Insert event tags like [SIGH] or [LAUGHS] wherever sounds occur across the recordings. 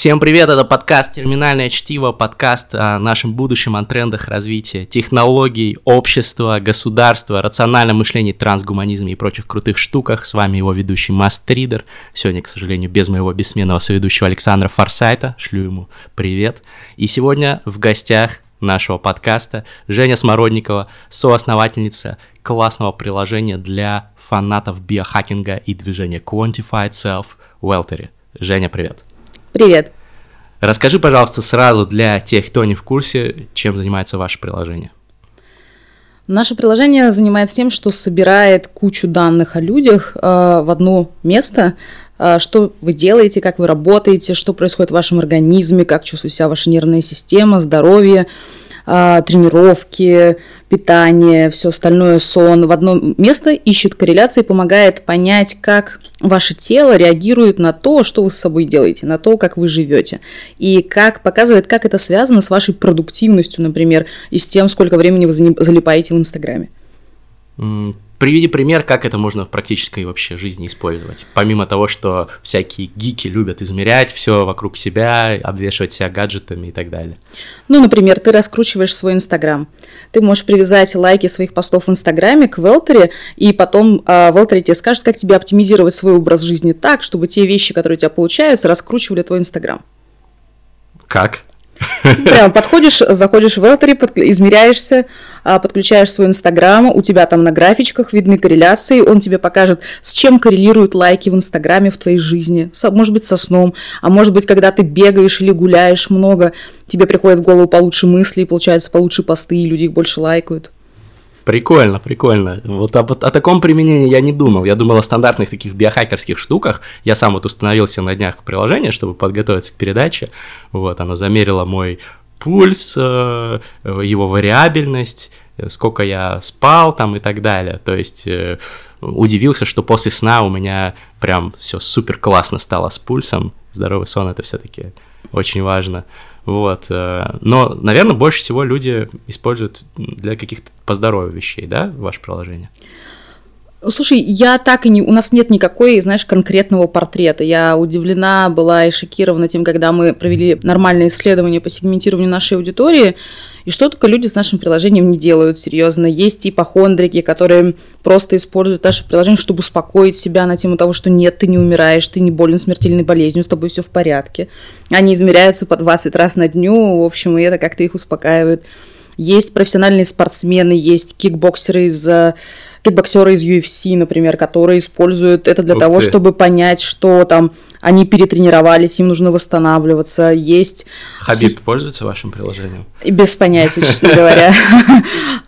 Всем привет, это подкаст «Терминальное чтиво», подкаст о нашем будущем, о трендах развития технологий, общества, государства, рациональном мышлении, трансгуманизме и прочих крутых штуках. С вами его ведущий Мастридер. Сегодня, к сожалению, без моего бессменного соведущего Александра Форсайта. Шлю ему привет. И сегодня в гостях нашего подкаста Женя Смородникова, соосновательница классного приложения для фанатов биохакинга и движения Quantified Self Weltery. Женя, привет. Привет. Расскажи, пожалуйста, сразу для тех, кто не в курсе, чем занимается ваше приложение. Наше приложение занимается тем, что собирает кучу данных о людях э, в одно место, э, что вы делаете, как вы работаете, что происходит в вашем организме, как чувствует себя ваша нервная система, здоровье, э, тренировки, питание, все остальное, сон в одно место, ищет корреляции, помогает понять, как ваше тело реагирует на то, что вы с собой делаете, на то, как вы живете. И как показывает, как это связано с вашей продуктивностью, например, и с тем, сколько времени вы залипаете в Инстаграме. Приведи пример, как это можно в практической вообще жизни использовать. Помимо того, что всякие гики любят измерять все вокруг себя, обвешивать себя гаджетами и так далее. Ну, например, ты раскручиваешь свой Инстаграм. Ты можешь привязать лайки своих постов в Инстаграме к Велтере, и потом э, Велтере тебе скажет, как тебе оптимизировать свой образ жизни так, чтобы те вещи, которые у тебя получаются, раскручивали твой Инстаграм. Как? Прям подходишь, заходишь в Элтери, измеряешься, а, подключаешь свой Инстаграм, у тебя там на графичках видны корреляции, он тебе покажет, с чем коррелируют лайки в Инстаграме в твоей жизни. Может быть, со сном, а может быть, когда ты бегаешь или гуляешь много, тебе приходят в голову получше мысли, получается получше посты, и люди их больше лайкают. Прикольно, прикольно. Вот об, о таком применении я не думал. Я думал о стандартных таких биохакерских штуках. Я сам вот установился на днях приложение, чтобы подготовиться к передаче. Вот, оно замерило мой пульс, э, его вариабельность, сколько я спал там и так далее. То есть э, удивился, что после сна у меня прям все супер классно стало с пульсом. Здоровый сон это все-таки очень важно. Вот. Э, но, наверное, больше всего люди используют для каких-то по здоровью вещей, да, ваше приложение? Слушай, я так и не... У нас нет никакой, знаешь, конкретного портрета. Я удивлена была и шокирована тем, когда мы провели нормальное исследование по сегментированию нашей аудитории, и что только люди с нашим приложением не делают, серьезно. Есть ипохондрики, которые просто используют наше приложение, чтобы успокоить себя на тему того, что нет, ты не умираешь, ты не болен смертельной болезнью, с тобой все в порядке. Они измеряются по 20 раз на дню, в общем, и это как-то их успокаивает. Есть профессиональные спортсмены, есть кикбоксеры из кикбоксеры из UFC, например, которые используют это для Ух того, ты. чтобы понять, что там они перетренировались, им нужно восстанавливаться. Есть... Хабиб пользуется вашим приложением? Без понятия, честно [LAUGHS] говоря. [LAUGHS]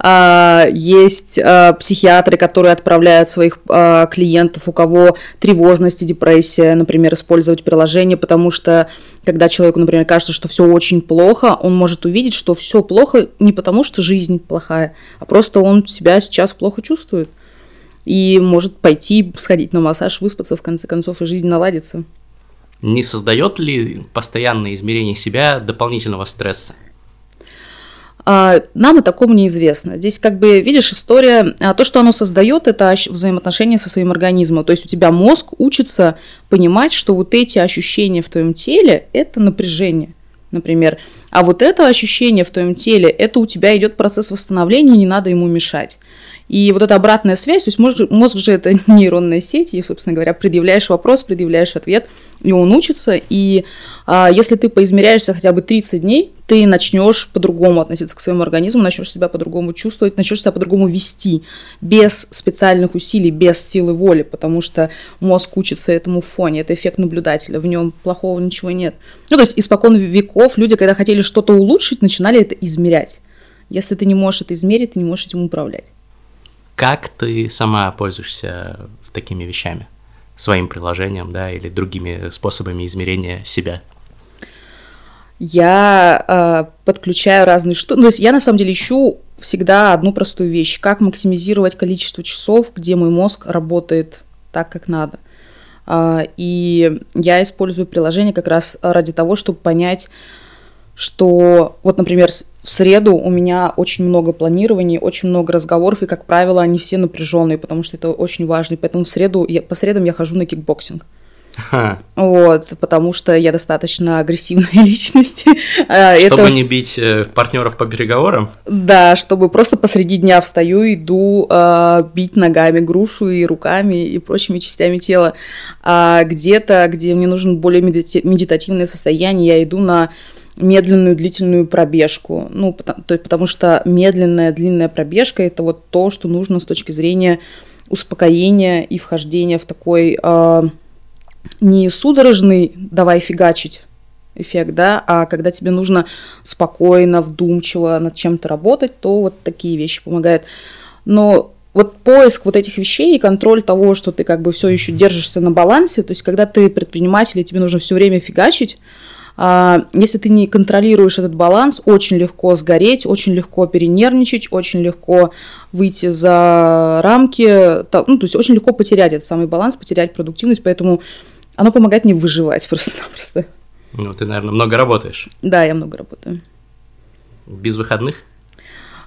А, есть а, психиатры, которые отправляют своих а, клиентов, у кого тревожность и депрессия, например, использовать приложение, потому что когда человеку, например, кажется, что все очень плохо, он может увидеть, что все плохо не потому, что жизнь плохая, а просто он себя сейчас плохо чувствует. И может пойти, сходить на массаж, выспаться, в конце концов, и жизнь наладится. Не создает ли постоянное измерение себя дополнительного стресса? А, нам о таком неизвестно. Здесь, как бы, видишь, история, а, то, что оно создает, это взаимоотношения со своим организмом. То есть у тебя мозг учится понимать, что вот эти ощущения в твоем теле – это напряжение, например. А вот это ощущение в твоем теле, это у тебя идет процесс восстановления, не надо ему мешать. И вот эта обратная связь, то есть мозг, мозг же это [LAUGHS] нейронная сеть, и, собственно говоря, предъявляешь вопрос, предъявляешь ответ, и он учится, и а, если ты поизмеряешься хотя бы 30 дней, ты начнешь по-другому относиться к своему организму, начнешь себя по-другому чувствовать, начнешь себя по-другому вести, без специальных усилий, без силы воли, потому что мозг учится этому фоне, это эффект наблюдателя, в нем плохого ничего нет. Ну, то есть испокон веков люди, когда хотели что-то улучшить, начинали это измерять. Если ты не можешь это измерить, ты не можешь этим управлять. Как ты сама пользуешься такими вещами? Своим приложением, да, или другими способами измерения себя? Я э, подключаю разные штуки. Ну, то есть я на самом деле ищу всегда одну простую вещь. Как максимизировать количество часов, где мой мозг работает так, как надо. Э, и я использую приложение как раз ради того, чтобы понять, что вот, например, в среду у меня очень много планирований, очень много разговоров, и, как правило, они все напряженные, потому что это очень важно. И поэтому в среду, я, по средам я хожу на кикбоксинг. Ага. Вот, потому что я достаточно агрессивная [LAUGHS] личность. А, чтобы Это... не бить э, партнеров по переговорам? Да, чтобы просто посреди дня встаю, иду э, бить ногами грушу и руками и прочими частями тела. А где-то, где мне нужно более медитативное состояние, я иду на медленную длительную пробежку. Ну, потому, то, потому что медленная длинная пробежка это вот то, что нужно с точки зрения успокоения и вхождения в такой э, не судорожный «давай фигачить» эффект, да, а когда тебе нужно спокойно, вдумчиво над чем-то работать, то вот такие вещи помогают. Но вот поиск вот этих вещей и контроль того, что ты как бы все еще держишься на балансе, то есть когда ты предприниматель, и тебе нужно все время фигачить, если ты не контролируешь этот баланс, очень легко сгореть, очень легко перенервничать, очень легко выйти за рамки, ну, то есть очень легко потерять этот самый баланс, потерять продуктивность, поэтому оно помогает мне выживать [LAUGHS] просто-напросто. Ну, ты, наверное, много работаешь. Да, я много работаю. Без выходных?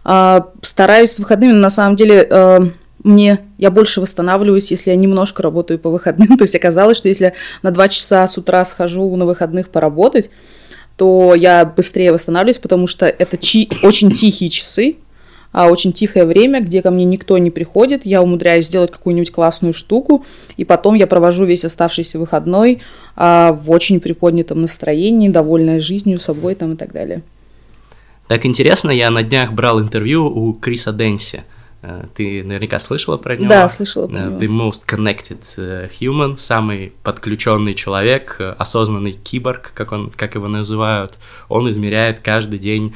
А, стараюсь с выходными, но на самом деле а, мне, я больше восстанавливаюсь, если я немножко работаю по выходным. [LAUGHS] То есть оказалось, что если на два часа с утра схожу на выходных поработать, то я быстрее восстанавливаюсь, потому что это чи- очень тихие часы, а очень тихое время, где ко мне никто не приходит, я умудряюсь сделать какую-нибудь классную штуку, и потом я провожу весь оставшийся выходной а, в очень приподнятом настроении, довольная жизнью, собой там и так далее. Так интересно, я на днях брал интервью у Криса Дэнси – ты наверняка слышала про него? Да, слышала про э, него. The most connected э, human, самый подключенный человек, осознанный киборг, как, он, как его называют. Он измеряет каждый день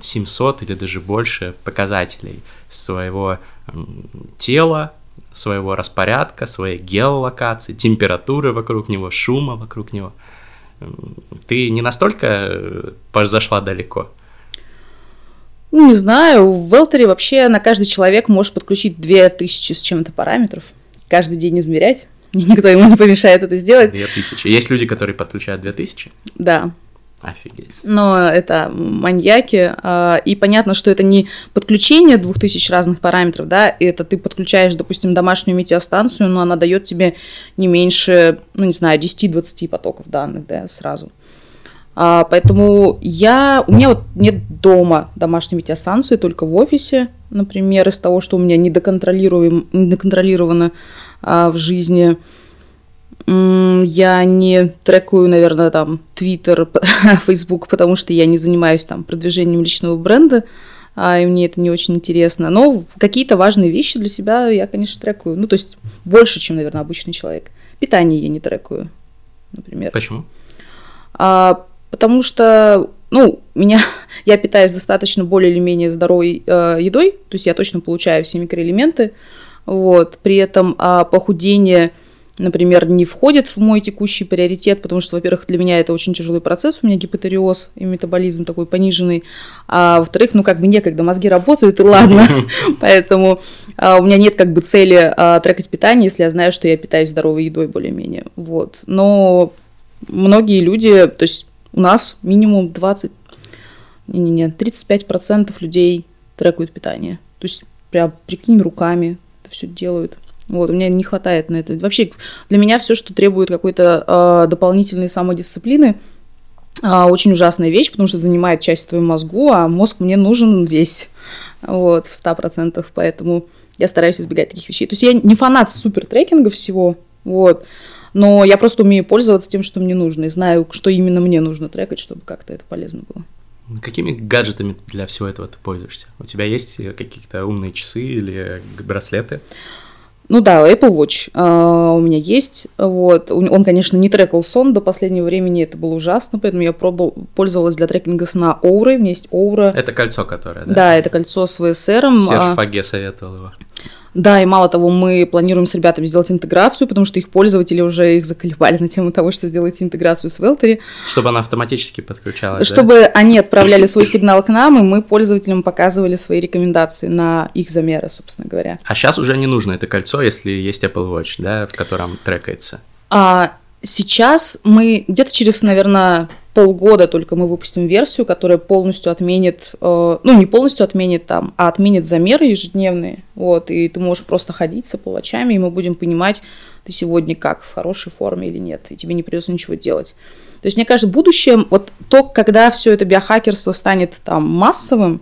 700 или даже больше показателей своего тела, своего распорядка, своей геолокации, температуры вокруг него, шума вокруг него. Ты не настолько зашла далеко? Ну, не знаю, в Велтере вообще на каждый человек может подключить 2000 с чем-то параметров. Каждый день измерять. [LAUGHS] Никто ему не помешает это сделать. 2000. Есть люди, которые подключают 2000? Да. Офигеть. Но это маньяки. А, и понятно, что это не подключение 2000 разных параметров, да, это ты подключаешь, допустим, домашнюю метеостанцию, но она дает тебе не меньше, ну, не знаю, 10-20 потоков данных, да, сразу. А, поэтому я, у меня вот нет дома домашней метеостанции, только в офисе, например, из того, что у меня недоконтролируем, недоконтролировано а, в жизни. Я не трекаю, наверное, там Twitter, Facebook, [LAUGHS] потому что я не занимаюсь там продвижением личного бренда, а, и мне это не очень интересно. Но какие-то важные вещи для себя я, конечно, трекаю. Ну, то есть больше, чем, наверное, обычный человек. Питание я не трекаю, например. Почему? А, потому что, ну, меня, [LAUGHS] я питаюсь достаточно более или менее здоровой э, едой, то есть я точно получаю все микроэлементы, вот, при этом а похудение, например, не входит в мой текущий приоритет, потому что, во-первых, для меня это очень тяжелый процесс, у меня гипотериоз и метаболизм такой пониженный, а во-вторых, ну, как бы некогда, мозги работают, и ладно, [LAUGHS] [LAUGHS] поэтому а, у меня нет как бы цели а, трекать питание, если я знаю, что я питаюсь здоровой едой более-менее, вот, но многие люди, то есть у нас минимум 20, не-не-не, 35% людей трекают питание. То есть прям, прикинь, руками это все делают. Вот, у меня не хватает на это. Вообще, для меня все, что требует какой-то э, дополнительной самодисциплины, э, очень ужасная вещь, потому что занимает часть твоего мозгу, а мозг мне нужен весь, вот, в 100%, поэтому я стараюсь избегать таких вещей. То есть я не фанат супер трекинга всего, вот, но я просто умею пользоваться тем, что мне нужно, и знаю, что именно мне нужно трекать, чтобы как-то это полезно было. Какими гаджетами для всего этого ты пользуешься? У тебя есть какие-то умные часы или браслеты? Ну да, Apple Watch uh, у меня есть. Вот. Он, конечно, не трекал сон до последнего времени, это было ужасно, поэтому я пробовал, пользовалась для трекинга сна Оурой. У меня есть Оура. Это кольцо, которое, да? Да, это кольцо с ВСР. Серж а... Фаге советовал его. Да, и мало того, мы планируем с ребятами сделать интеграцию, потому что их пользователи уже их заколебали [LAUGHS] на тему того, что сделать интеграцию с Велтери. Чтобы она автоматически подключалась. Чтобы да? они отправляли свой сигнал к нам, и мы пользователям показывали свои рекомендации на их замеры, собственно говоря. А сейчас уже не нужно это кольцо, если есть Apple Watch, да, в котором трекается. А сейчас мы где-то через, наверное, полгода только мы выпустим версию, которая полностью отменит, э, ну не полностью отменит там, а отменит замеры ежедневные, вот, и ты можешь просто ходить с Apple и мы будем понимать, ты сегодня как, в хорошей форме или нет, и тебе не придется ничего делать. То есть, мне кажется, будущее, вот то, когда все это биохакерство станет там массовым,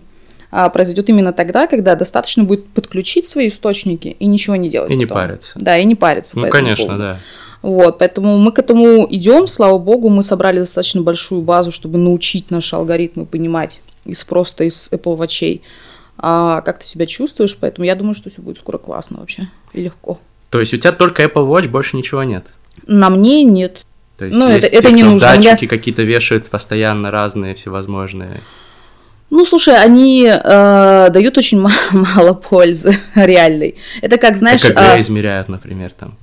а, произойдет именно тогда, когда достаточно будет подключить свои источники и ничего не делать. И не париться. Да, и не париться. Ну, конечно, поводу. да. Вот, поэтому мы к этому идем, слава богу, мы собрали достаточно большую базу, чтобы научить наши алгоритмы понимать из просто из Apple Watch, а, как ты себя чувствуешь, поэтому я думаю, что все будет скоро классно вообще и легко. То есть у тебя только Apple Watch, больше ничего нет? На мне нет. То есть, ну, есть это, те, это не нужно. Датчики я... какие-то вешают постоянно разные, всевозможные. Ну, слушай, они э, дают очень мало, мало пользы [LAUGHS] реальной. Это как, знаешь... ЭКГ а... измеряют, например, там.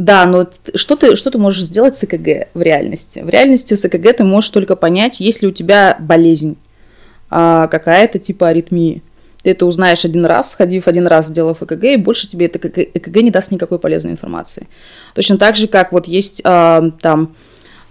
Да, но что ты, что ты можешь сделать с ЭКГ в реальности? В реальности с ЭКГ ты можешь только понять, есть ли у тебя болезнь а, какая-то типа аритмии. Ты это узнаешь один раз, сходив один раз, сделав ЭКГ, и больше тебе это ЭКГ не даст никакой полезной информации. Точно так же, как вот есть а, там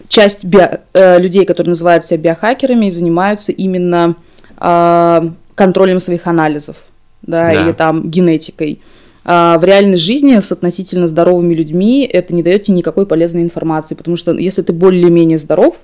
часть био, э, людей, которые называют себя биохакерами и занимаются именно э, контролем своих анализов, да, да. или там генетикой. А в реальной жизни с относительно здоровыми людьми это не дает тебе никакой полезной информации, потому что если ты более-менее здоров,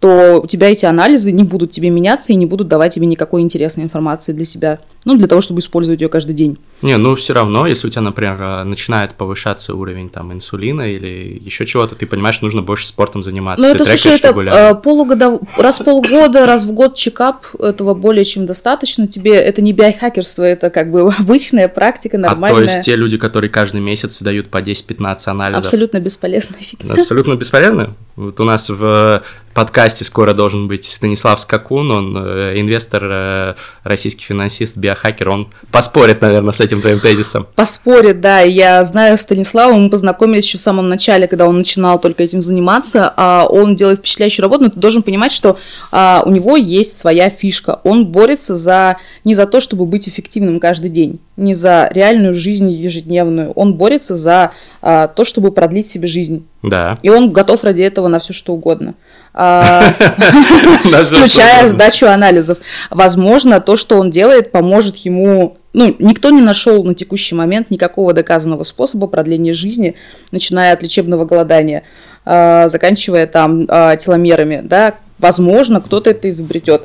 то у тебя эти анализы не будут тебе меняться и не будут давать тебе никакой интересной информации для себя, ну, для того, чтобы использовать ее каждый день. Не, ну все равно, если у тебя, например, э, начинает повышаться уровень там инсулина или еще чего-то, ты понимаешь, нужно больше спортом заниматься. Ну это, слушай, это э, полугода, раз в полгода, раз в год чекап, этого более чем достаточно. Тебе это не биохакерство, это как бы [LAUGHS] обычная практика, нормальная. А то есть те люди, которые каждый месяц сдают по 10-15 анализов. Абсолютно бесполезная фигня. Абсолютно бесполезно. Вот у нас в подкасте скоро должен быть Станислав Скакун, он э, инвестор, э, российский финансист, биохакер, он поспорит, наверное, с этим твоим тезисом. Поспорит, да, я знаю Станислава, мы познакомились еще в самом начале, когда он начинал только этим заниматься, а он делает впечатляющую работу, но ты должен понимать, что а, у него есть своя фишка, он борется за, не за то, чтобы быть эффективным каждый день, не за реальную жизнь ежедневную, он борется за а, то, чтобы продлить себе жизнь. Да. И он готов ради этого на все что угодно. А, [LAUGHS] включая сдачу анализов. Возможно, то, что он делает, поможет ему ну, никто не нашел на текущий момент никакого доказанного способа продления жизни, начиная от лечебного голодания, а, заканчивая там а, теломерами, да, возможно, кто-то это изобретет,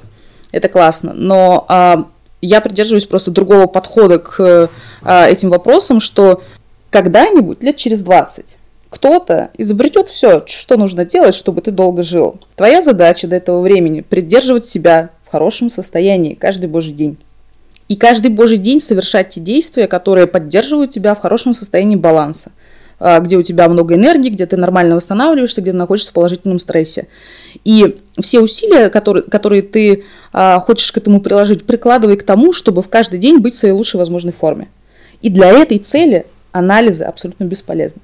это классно, но я придерживаюсь просто другого подхода к этим вопросам, что когда-нибудь, лет через 20, кто-то изобретет все, что нужно делать, чтобы ты долго жил. Твоя задача до этого времени – придерживать себя в хорошем состоянии каждый божий день. И каждый божий день совершать те действия, которые поддерживают тебя в хорошем состоянии баланса, а, где у тебя много энергии, где ты нормально восстанавливаешься, где ты находишься в положительном стрессе. И все усилия, которые, которые ты а, хочешь к этому приложить, прикладывай к тому, чтобы в каждый день быть в своей лучшей возможной форме. И для этой цели анализы абсолютно бесполезны.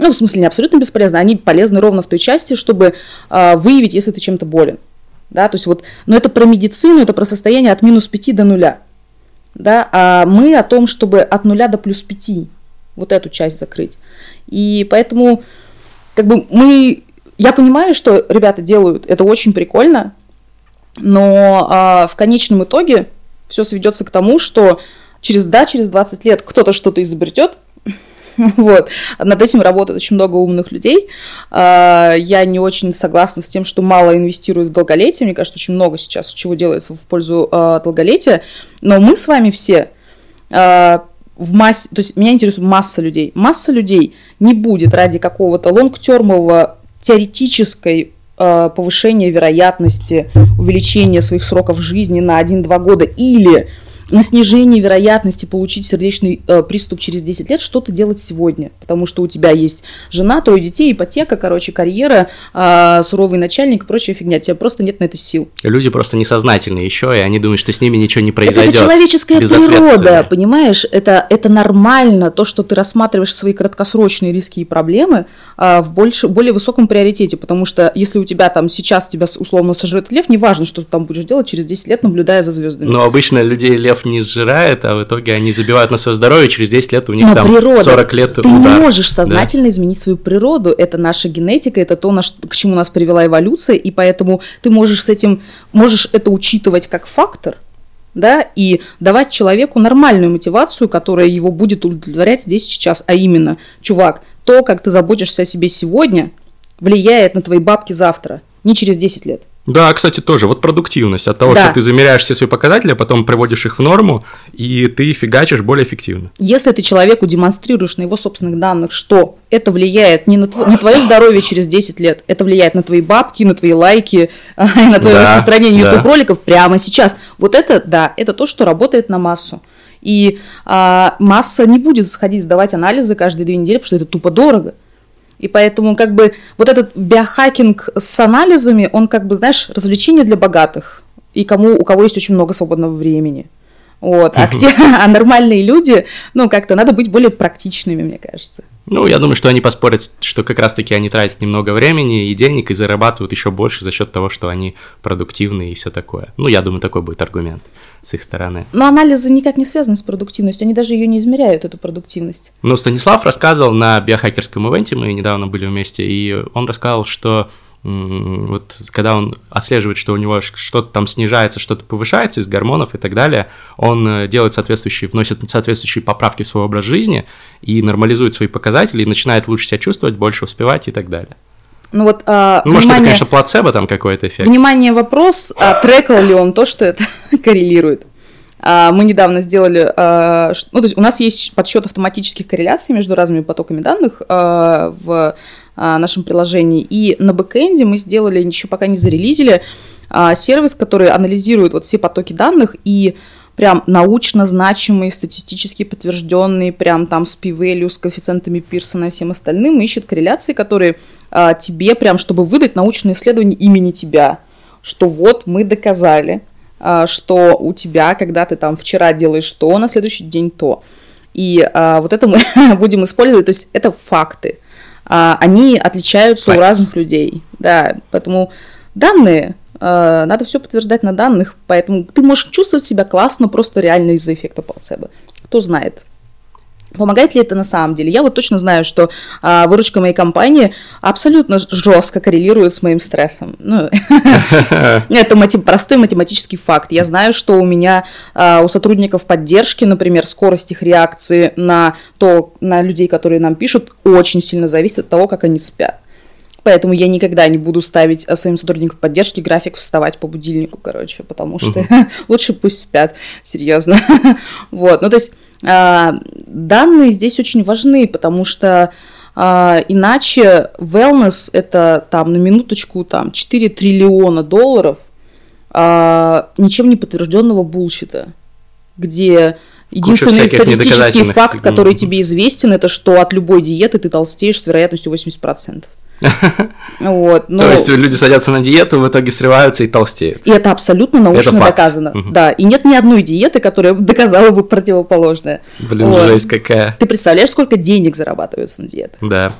Ну, в смысле, не абсолютно бесполезны, они полезны ровно в той части, чтобы э, выявить, если ты чем-то болен. Да, то есть вот, но это про медицину, это про состояние от минус 5 до нуля. Да, а мы о том, чтобы от нуля до плюс 5 вот эту часть закрыть. И поэтому, как бы мы, я понимаю, что ребята делают, это очень прикольно, но а, в конечном итоге все сведется к тому, что через, да, через 20 лет кто-то что-то изобретет, [LAUGHS] Вот. Над этим работает очень много умных людей. А, я не очень согласна с тем, что мало инвестируют в долголетие. Мне кажется, очень много сейчас чего делается в пользу а, долголетия. Но мы с вами все а, в массе, то есть меня интересует масса людей. Масса людей не будет ради какого-то лонгтермового теоретической повышения вероятности, увеличения своих сроков жизни на 1-2 года или на снижение вероятности получить сердечный э, приступ через 10 лет что-то делать сегодня, потому что у тебя есть жена, трое детей, ипотека, короче, карьера, э, суровый начальник и прочая фигня, тебя просто нет на это сил. Люди просто несознательные еще, и они думают, что с ними ничего не произойдет. Это, это человеческая природа, понимаешь? Это, это нормально, то, что ты рассматриваешь свои краткосрочные риски и проблемы э, в больше, более высоком приоритете, потому что если у тебя там сейчас тебя условно сожрет лев, неважно, что ты там будешь делать через 10 лет, наблюдая за звездами. Но обычно людей лев миллиардов не сжирает, а в итоге они забивают на свое здоровье, через 10 лет у них Но там природа. 40 лет Ты удар. не можешь сознательно изменить свою природу. Это наша генетика, это то, к чему нас привела эволюция, и поэтому ты можешь с этим, можешь это учитывать как фактор, да, и давать человеку нормальную мотивацию, которая его будет удовлетворять здесь сейчас, а именно, чувак, то, как ты заботишься о себе сегодня, влияет на твои бабки завтра, не через 10 лет. Да, кстати, тоже. Вот продуктивность от того, Да. что ты замеряешь все свои показатели, а потом приводишь их в норму, и ты фигачишь более эффективно. Если ты человеку демонстрируешь на его собственных данных, что это влияет не на, тво- не твое здоровье через 10 лет, это влияет на твои бабки, на твои лайки, [LAUGHS] и на твое Да, распространение да. YouTube роликов прямо сейчас. Вот это, да, это то, что работает на массу. И а, масса не будет сходить сдавать анализы каждые две недели, потому что это тупо дорого. И поэтому, как бы, вот этот биохакинг с анализами, он, как бы, знаешь, развлечение для богатых. И кому, у кого есть очень много свободного времени. Вот. А, где, а нормальные люди, ну, как-то надо быть более практичными, мне кажется. Ну, я думаю, что они поспорят, что как раз-таки они тратят немного времени и денег и зарабатывают еще больше за счет того, что они продуктивны и все такое. Ну, я думаю, такой будет аргумент с их стороны. Но анализы никак не связаны с продуктивностью, они даже ее не измеряют, эту продуктивность. Ну, Станислав рассказывал на биохакерском ивенте, мы недавно были вместе, и он рассказал, что вот когда он отслеживает, что у него что-то там снижается, что-то повышается из гормонов и так далее, он э, делает соответствующие, вносит соответствующие поправки в свой образ жизни и нормализует свои показатели, и начинает лучше себя чувствовать, больше успевать и так далее. Ну вот, а, Ну, может, это, внимание, конечно, плацебо там какой-то эффект. внимание, вопрос, а трекал ли он то, что это [LAUGHS] коррелирует? А, мы недавно сделали, а, ну, то есть у нас есть подсчет автоматических корреляций между разными потоками данных а, в нашем приложении, и на бэкэнде мы сделали, еще пока не зарелизили, а, сервис, который анализирует вот все потоки данных и прям научно значимые, статистически подтвержденные, прям там с p-value, с коэффициентами Пирсона и всем остальным, ищет корреляции, которые а, тебе прям, чтобы выдать научное исследование имени тебя, что вот мы доказали, а, что у тебя, когда ты там вчера делаешь то, на следующий день то. И а, вот это мы [LAUGHS] будем использовать, то есть это факты. А, они отличаются у Facts. разных людей, да, поэтому данные э, надо все подтверждать на данных, поэтому ты можешь чувствовать себя классно просто реально из-за эффекта плацебо. Кто знает. Помогает ли это на самом деле? Я вот точно знаю, что а, выручка моей компании абсолютно жестко коррелирует с моим стрессом. Ну, [LAUGHS] это мати- простой математический факт. Я знаю, что у меня а, у сотрудников поддержки, например, скорость их реакции на то, на людей, которые нам пишут, очень сильно зависит от того, как они спят. Поэтому я никогда не буду ставить а, своим сотрудникам поддержки график вставать по будильнику, короче, потому что [LAUGHS] лучше пусть спят, серьезно. [LAUGHS] Вот, ну то есть а, данные здесь очень важны, потому что а, иначе wellness это там на минуточку там 4 триллиона долларов а, ничем не подтвержденного булщита, где единственный статистический факт, который тебе известен, это что от любой диеты ты толстеешь с вероятностью 80%. Вот, ну, То есть люди садятся на диету, в итоге срываются и толстеют. и это абсолютно научно факт. доказано. Мгм. Да, и нет ни одной диеты, которая доказала бы противоположное. Блин, Вот. жесть какая. Ты представляешь, сколько денег зарабатывается на диетах? Да.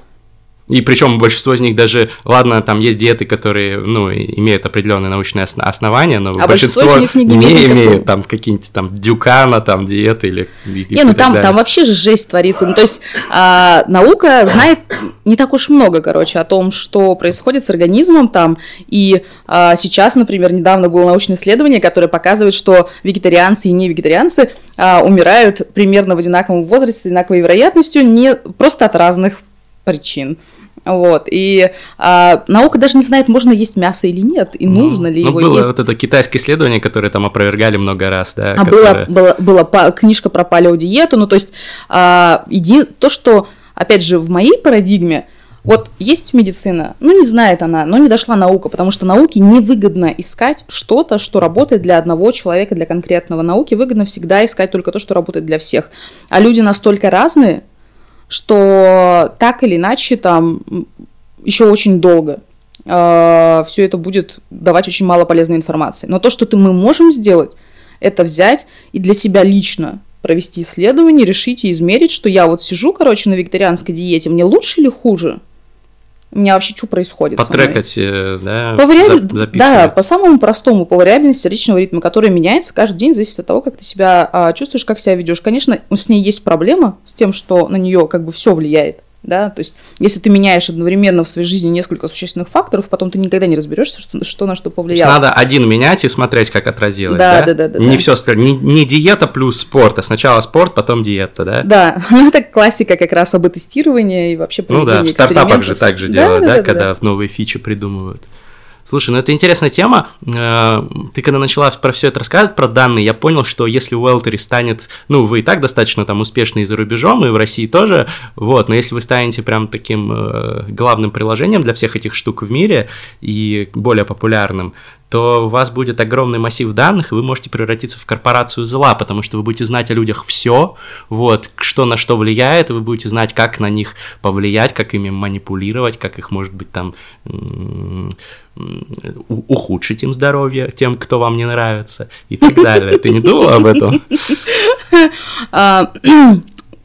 И причем большинство из них даже, ладно, там есть диеты, которые, ну, имеют определенные научные осно- основания, но А большинство большинство, из них не не, имеют там какие-нибудь там дюкана, там диеты или... и- и Не, ну там, далее. там вообще же жесть творится. Ну, то есть а, наука знает не так уж много, короче, о том, что происходит с организмом там. И а, сейчас, например, недавно было научное исследование, которое показывает, что вегетарианцы и не вегетарианцы а, умирают примерно в одинаковом возрасте с одинаковой вероятностью, не просто от разных причин. Вот, и а, наука даже не знает, можно есть мясо или нет, и Ну, нужно ли ну, его было есть. вот это китайское исследование, которое там опровергали много раз, да. А которое- была, была, была книжка про палеодиету, ну то есть а, иди, то, что, опять же, в моей парадигме, вот есть медицина, ну не знает она, но не дошла наука, потому что науке невыгодно искать что-то, что работает для одного человека, для конкретного. Науке выгодно всегда искать только то, что работает для всех. А люди настолько разные, что так или иначе там еще очень долго все это будет давать очень мало полезной информации. Но то, что ты, мы можем сделать, это взять и для себя лично провести исследование, решить и измерить, что я вот сижу, короче, на вегетарианской диете, мне лучше или хуже? У меня вообще что происходит Потрекать, э, да, по вариаб... Да, по самому простому, по вариабельности сердечного ритма, который меняется каждый день, зависит от того, как ты себя а, чувствуешь, как себя ведешь. Конечно, с ней есть проблема, с тем, что на нее как бы все влияет да, то есть если ты меняешь одновременно в своей жизни несколько существенных факторов, потом ты никогда не разберешься, что, что на что повлияло. Надо один менять и смотреть, как отразилось, да? Да, да, да. Не да. все, не, не диета плюс спорт, а сначала спорт, потом диета, да? Да, [LAUGHS] ну это классика как раз об тестировании и вообще Ну да, в стартапах же так же да, делают, да, да, да, когда да. новые фичи придумывают. Слушай, ну это интересная тема. Э, ты когда начала про все это рассказывать, про данные, я понял, что если Уэлтери станет, ну, вы и так достаточно там успешны и за рубежом, и в России тоже, вот, но если вы станете прям таким э, главным приложением для всех этих штук в мире и более популярным, то у вас будет огромный массив данных, и вы можете превратиться в корпорацию зла, потому что вы будете знать о людях все, вот, что на что влияет, и вы будете знать, как на них повлиять, как ими манипулировать, как их, может быть, там ухудшить им здоровье, тем, кто вам не нравится, и так далее. Ты не думала об этом? [LAUGHS] А, [CLEARS THROAT]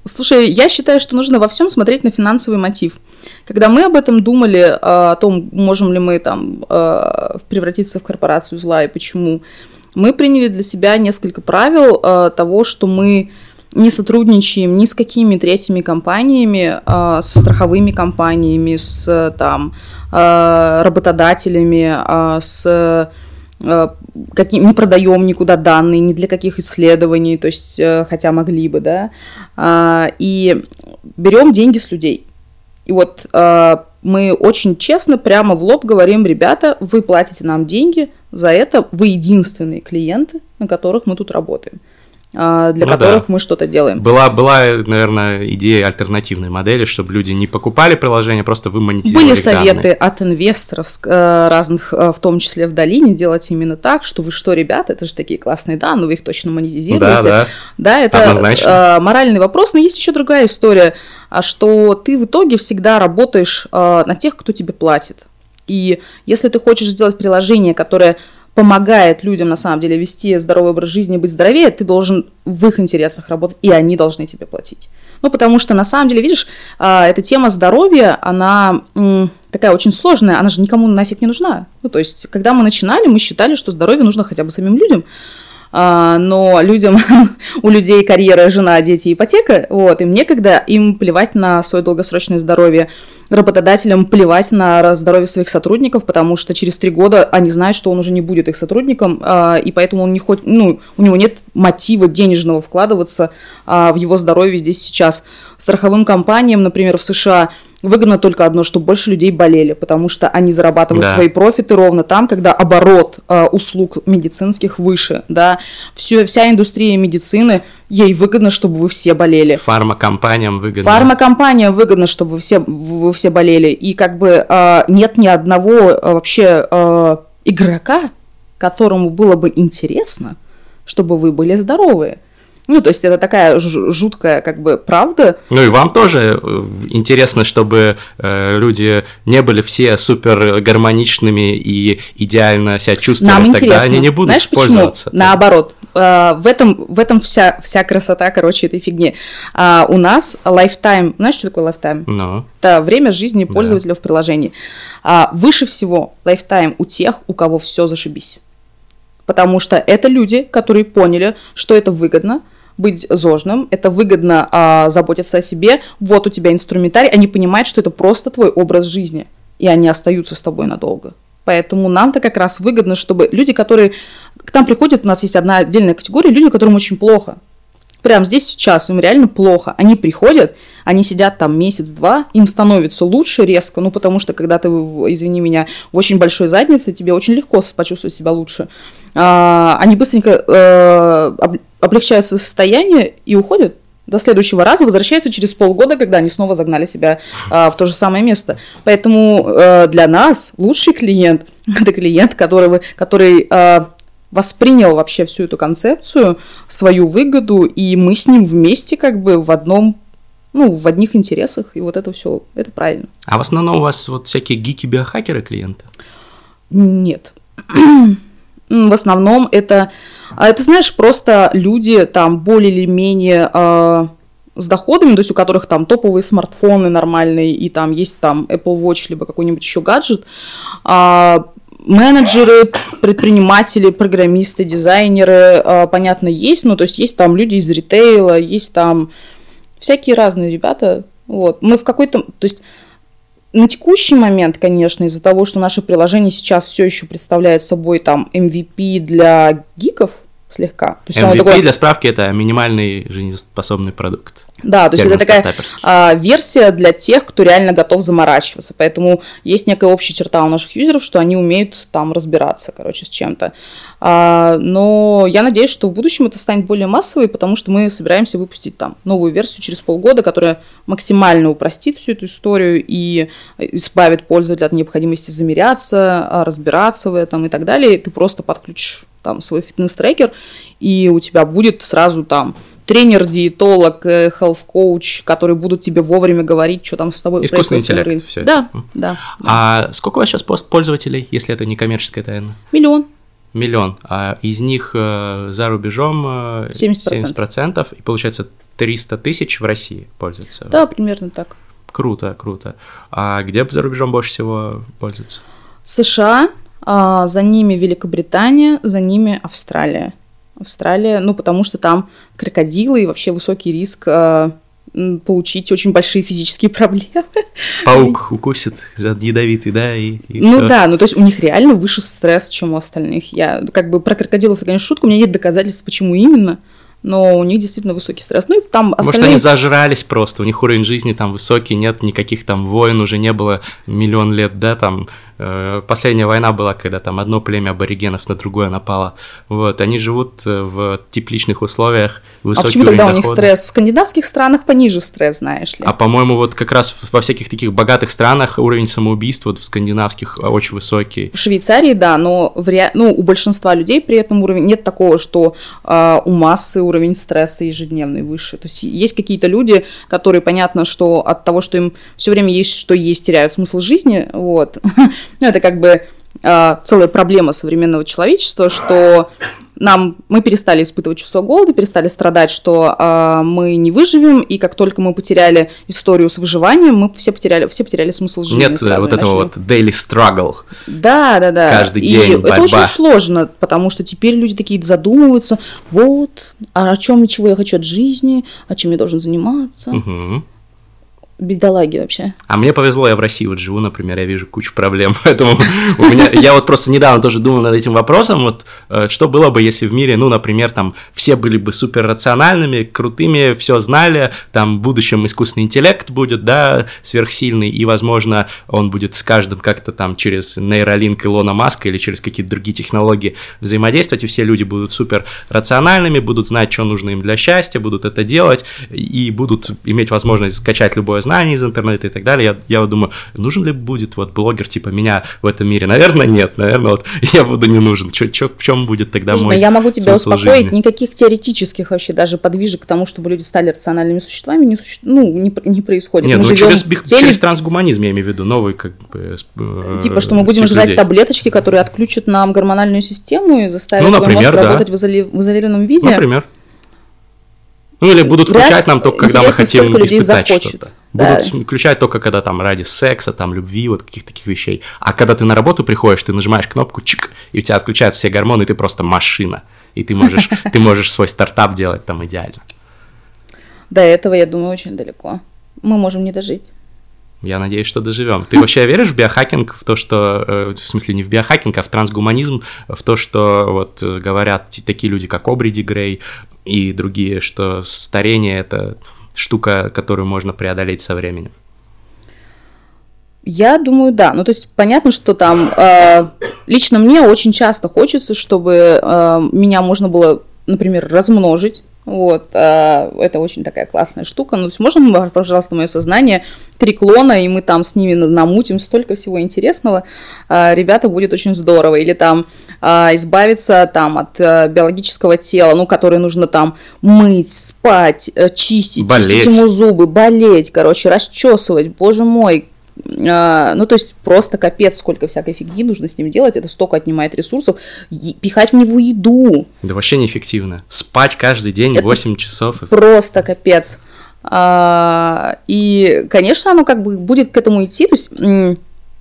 слушай, я считаю, что нужно во всем смотреть на финансовый мотив. Когда мы об этом думали, а, о том, можем ли мы там а, превратиться в корпорацию зла и почему, мы приняли для себя несколько правил того, что мы не сотрудничаем ни с какими третьими компаниями, со страховыми компаниями, с там Э, работодателями, а с э, каким, не продаем никуда данные, ни для каких исследований, то есть, э, хотя могли бы, да, а, и берем деньги с людей. И вот мы очень честно, прямо в лоб говорим, ребята, вы платите нам деньги, за это вы единственные клиенты, на которых мы тут работаем. А, для ну, которых да. мы что-то делаем. Была, была, наверное, идея альтернативной модели, чтобы люди не покупали приложение, просто вы монетизировали Были советы данные. от инвесторов э, разных, э, в том числе в долине, делать именно так, что вы что, ребята, это же такие классные данные, вы их точно монетизируете. Да, да. Да, это Однозначно. Э, моральный вопрос, но есть еще другая история, а что ты в итоге всегда работаешь на тех, кто тебе платит. И если ты хочешь сделать приложение, которое помогает людям на самом деле вести здоровый образ жизни, быть здоровее, ты должен в их интересах работать, и они должны тебе платить. Ну, потому что на самом деле, видишь, а, эта тема здоровья, она такая очень сложная, она же никому нафиг не нужна. Ну, то есть, когда мы начинали, мы считали, что здоровье нужно хотя бы самим людям, но людям, [LAUGHS] у людей карьера, жена, дети, ипотека, вот, им некогда, им плевать на свое долгосрочное здоровье, работодателям плевать на здоровье своих сотрудников, потому что через три года они знают, что он уже не будет их сотрудником, а, и поэтому он не хоть, ну, у него нет мотива денежного вкладываться а, в его здоровье здесь сейчас. Страховым компаниям, например, в США выгодно только одно, чтобы больше людей болели, потому что они зарабатывают да. свои профиты ровно там, когда оборот э, услуг медицинских выше, да. Все, вся индустрия медицины, ей выгодно, чтобы вы все болели. Фармакомпаниям выгодно. Фармакомпаниям выгодно, чтобы вы все, вы все болели. И как бы э, нет ни одного э, вообще э, игрока, которому было бы интересно, чтобы вы были здоровые. Ну, то есть это такая жуткая как бы правда. Ну и вам тоже э, интересно, чтобы э, люди не были все супер гармоничными и идеально себя чувствовали, Нам тогда интересно. они не будут Знаешь, пользоваться. Почему? Наоборот, э, в этом, в этом вся, вся красота, короче, этой фигни. А у нас lifetime, знаешь, что такое lifetime? No. Это время жизни пользователя да. в приложении. А выше всего lifetime у тех, у кого все зашибись. Потому что это люди, которые поняли, что это выгодно, быть зожным, это выгодно а, заботиться о себе, вот у тебя инструментарий, они понимают, что это просто твой образ жизни, и они остаются с тобой надолго. Поэтому нам-то как раз выгодно, чтобы люди, которые к нам приходят, у нас есть одна отдельная категория, люди, которым очень плохо. Прямо здесь сейчас им реально плохо. Они приходят, они сидят там месяц-два, им становится лучше резко, ну потому что когда ты, извини меня, в очень большой заднице, тебе очень легко почувствовать себя лучше. А, они быстренько э, облегчают свое состояние и уходят до следующего раза, возвращаются через полгода, когда они снова загнали себя а, в то же самое место. Поэтому а, для нас лучший клиент [LAUGHS] – это клиент, который, который а, воспринял вообще всю эту концепцию, свою выгоду, и мы с ним вместе как бы в одном ну, в одних интересах, и вот это все, это правильно. А в основном у вас вот всякие гики-биохакеры клиенты? Нет. В основном это, а это знаешь, просто люди там более или менее, э, с доходами, то есть у которых там топовые смартфоны нормальные, и там есть там Apple Watch, либо какой-нибудь еще гаджет, а, менеджеры, предприниматели, программисты, дизайнеры, а, понятно, есть, ну, то есть есть там люди из ритейла, есть там всякие разные ребята, вот. Мы в какой-то, то есть на текущий момент, конечно, из-за того, что наше приложение сейчас все еще представляет собой там MVP для гиков, слегка. То есть MVP, такой... для справки, это минимальный жизнеспособный продукт. Да, то есть это такая а, версия для тех, кто реально готов заморачиваться. Поэтому есть некая общая черта у наших юзеров, что они умеют там разбираться, короче, с чем-то. А, но я надеюсь, что в будущем это станет более массовой, потому что мы собираемся выпустить там новую версию через полгода, которая максимально упростит всю эту историю и избавит пользователя от необходимости замеряться, а, разбираться в этом и так далее. Ты просто подключишь там свой фитнес-трекер, и у тебя будет сразу там тренер, диетолог, э, health коуч, которые будут тебе вовремя говорить, что там с тобой Искусственный интеллект, все да, это. Да, А сколько у вас сейчас пользователей, если это не коммерческая тайна? Миллион. Миллион. А из них э, за рубежом э, 70%. 70%, и получается 300 тысяч в России пользуются? Да, примерно так. Круто, круто. А где за рубежом больше всего пользуются? США, за ними Великобритания, за ними Австралия. Австралия, ну, потому что там крокодилы и вообще высокий риск а, получить очень большие физические [LAUGHS] проблемы. Паук укусит, ядовитый, да? И, и ну всё. да, ну то есть у них реально выше стресс, чем у остальных. Я как бы про крокодилов, это, конечно, шутка, у меня нет доказательств, почему именно, но у них действительно высокий стресс. Ну и там остальные... Может, они зажрались просто, у них уровень жизни там высокий, нет никаких там войн, уже не было миллион лет, да, там последняя война была, когда там одно племя аборигенов на другое напало. Вот, они живут э, в тепличных условиях, высокий А почему тогда дохода. у них стресс? В скандинавских странах пониже стресс, знаешь ли. А по-моему, вот как раз во всяких таких богатых странах уровень самоубийств вот в скандинавских э, очень высокий. В Швейцарии, да, но в ре... ну, у большинства людей при этом уровень нет такого, что э, у массы уровень стресса ежедневный выше. То есть есть какие-то люди, которые понятно, что от того, что им все время есть что есть, теряют смысл жизни, вот. [LAUGHS] Ну, это как бы э, целая проблема современного человечества, что нам мы перестали испытывать чувство голода, перестали страдать, что э, мы не выживем, и как только мы потеряли историю с выживанием, мы все потеряли, все потеряли смысл жизни. Нет вот этого вот daily struggle. Да, да, да. Каждый день и борьба. это очень сложно, потому что теперь люди такие задумываются, вот, а о чем, чего я хочу от жизни, о чем я должен заниматься. Угу бедолаги вообще. А мне повезло, я в России вот живу, например, я вижу кучу проблем, [LAUGHS] поэтому у меня, я вот просто недавно тоже думал над этим вопросом, вот э, что было бы, если в мире, ну, например, там все были бы супер рациональными, крутыми, все знали, там в будущем искусственный интеллект будет, да, сверхсильный, и, возможно, он будет с каждым как-то там через нейролинк Илона Маска или через какие-то другие технологии взаимодействовать, и все люди будут супер рациональными, будут знать, что нужно им для счастья, будут это делать, и будут иметь возможность скачать любое знаний из интернета и так далее. Я, я вот думаю, нужен ли будет вот блогер типа меня в этом мире? Наверное, нет. Наверное, вот [LAUGHS] я буду не нужен. Чё, чё, в чем будет тогда Слушай, мой Я могу тебя успокоить, жизни? никаких теоретических вообще даже подвижек к тому, чтобы люди стали рациональными существами, не, суще... ну, не, не происходит. Нет, мы ну через, теле... через трансгуманизм я имею в виду, новый как бы... Э, типа, что мы будем жрать людей. таблеточки, которые отключат нам гормональную систему и заставят ну, например, мозг да. работать в, изоли... в изолированном виде. Например. Ну или будут включать нам только, когда мы хотим испытать что-то. Да. Будут включать только, когда там ради секса, там любви, вот каких-то таких вещей. А когда ты на работу приходишь, ты нажимаешь кнопку, чик, и у тебя отключаются все гормоны, и ты просто машина. И ты можешь, [LAUGHS] ты можешь свой стартап делать там идеально. До этого, я думаю, очень далеко. Мы можем не дожить. Я надеюсь, что доживем. Ты вообще веришь в биохакинг, в то, что, э, в смысле, не в биохакинг, а в трансгуманизм, в то, что вот говорят такие люди, как Обриди Грей, и другие, что старение это штука, которую можно преодолеть со временем? Я думаю, да. Ну, то есть понятно, что там э, лично мне очень часто хочется, чтобы э, меня можно было, например, размножить вот, а, это очень такая классная штука. Ну, то есть можно, пожалуйста, мое сознание, три клона, и мы там с ними намутим столько всего интересного. А, ребята, будет очень здорово. Или там а, избавиться там от а, биологического тела, ну, которое нужно там мыть, спать, э, чистить, болеть. чистить ему зубы, болеть, короче, расчесывать. Боже мой, ну, то есть просто капец, сколько всякой фигни нужно с ним делать, это столько отнимает ресурсов, пихать в него еду. Да вообще неэффективно. Спать каждый день это 8 часов. Просто капец. А, и, конечно, оно как бы будет к этому идти. То есть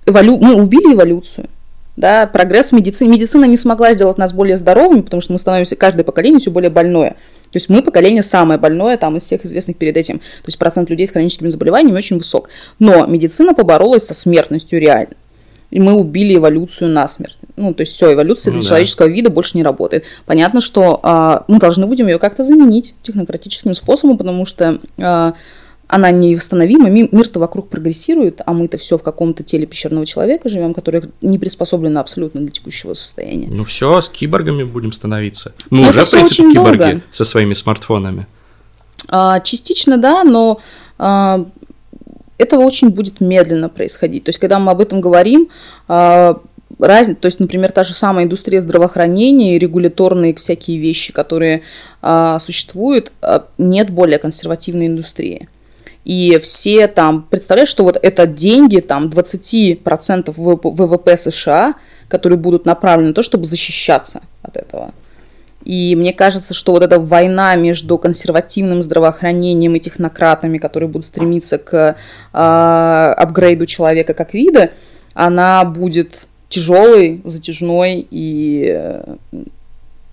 эволю... мы убили эволюцию. Да, прогресс в медицине. Медицина не смогла сделать нас более здоровыми, потому что мы становимся каждое поколение все более больное. То есть мы поколение самое больное там из всех известных перед этим. То есть процент людей с хроническими заболеваниями очень высок. Но медицина поборолась со смертностью реально и мы убили эволюцию насмерть. Ну, то есть все, эволюция ну, для да. человеческого вида больше не работает. Понятно, что а, мы должны будем ее как-то заменить технократическим способом, потому что а, она невосстановима, мир-то вокруг прогрессирует, а мы-то все в каком-то теле пещерного человека живем, который не приспособлено абсолютно для текущего состояния. Ну все, с киборгами будем становиться. Мы но уже, в принципе, киборги долго. со своими смартфонами. А, частично, да, но а, это очень будет медленно происходить. То есть, когда мы об этом говорим, а, разница, то есть, например, та же самая индустрия здравоохранения, регуляторные всякие вещи, которые а, существуют, а, нет более консервативной индустрии. И все там, представляешь, что вот это деньги, там, 20% ВВП США, которые будут направлены на то, чтобы защищаться от этого. И мне кажется, что вот эта война между консервативным здравоохранением и технократами, которые будут стремиться к э, апгрейду человека как вида, она будет тяжелой, затяжной и э,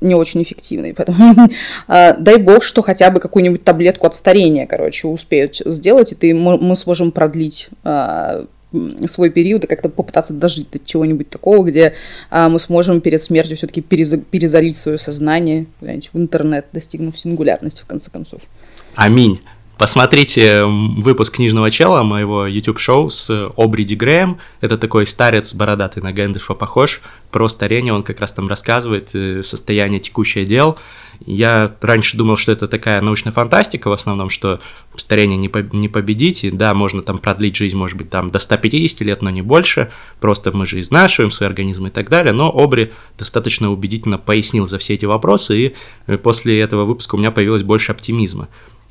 не очень эффективной. Поэтому э, [LAUGHS] дай бог, что хотя бы какую-нибудь таблетку от старения, короче, успеют сделать, и ты, мы сможем продлить э, свой период и как-то попытаться дожить до чего-нибудь такого, где а, мы сможем перед смертью все-таки перез, перезалить свое сознание в интернет, достигнув сингулярности в конце концов. Аминь. Посмотрите выпуск книжного чела моего YouTube-шоу с Обриди Грэем. Это такой старец бородатый на Гэндальфа похож. Про старение он как раз там рассказывает э, состояние текущее дел. Я раньше думал, что это такая научная фантастика в основном, что старение не, по не победить, и да, можно там продлить жизнь, может быть, там до 150 лет, но не больше, просто мы же изнашиваем свой организм и так далее, но Обри достаточно убедительно пояснил за все эти вопросы, и э, после этого выпуска у меня появилось больше оптимизма.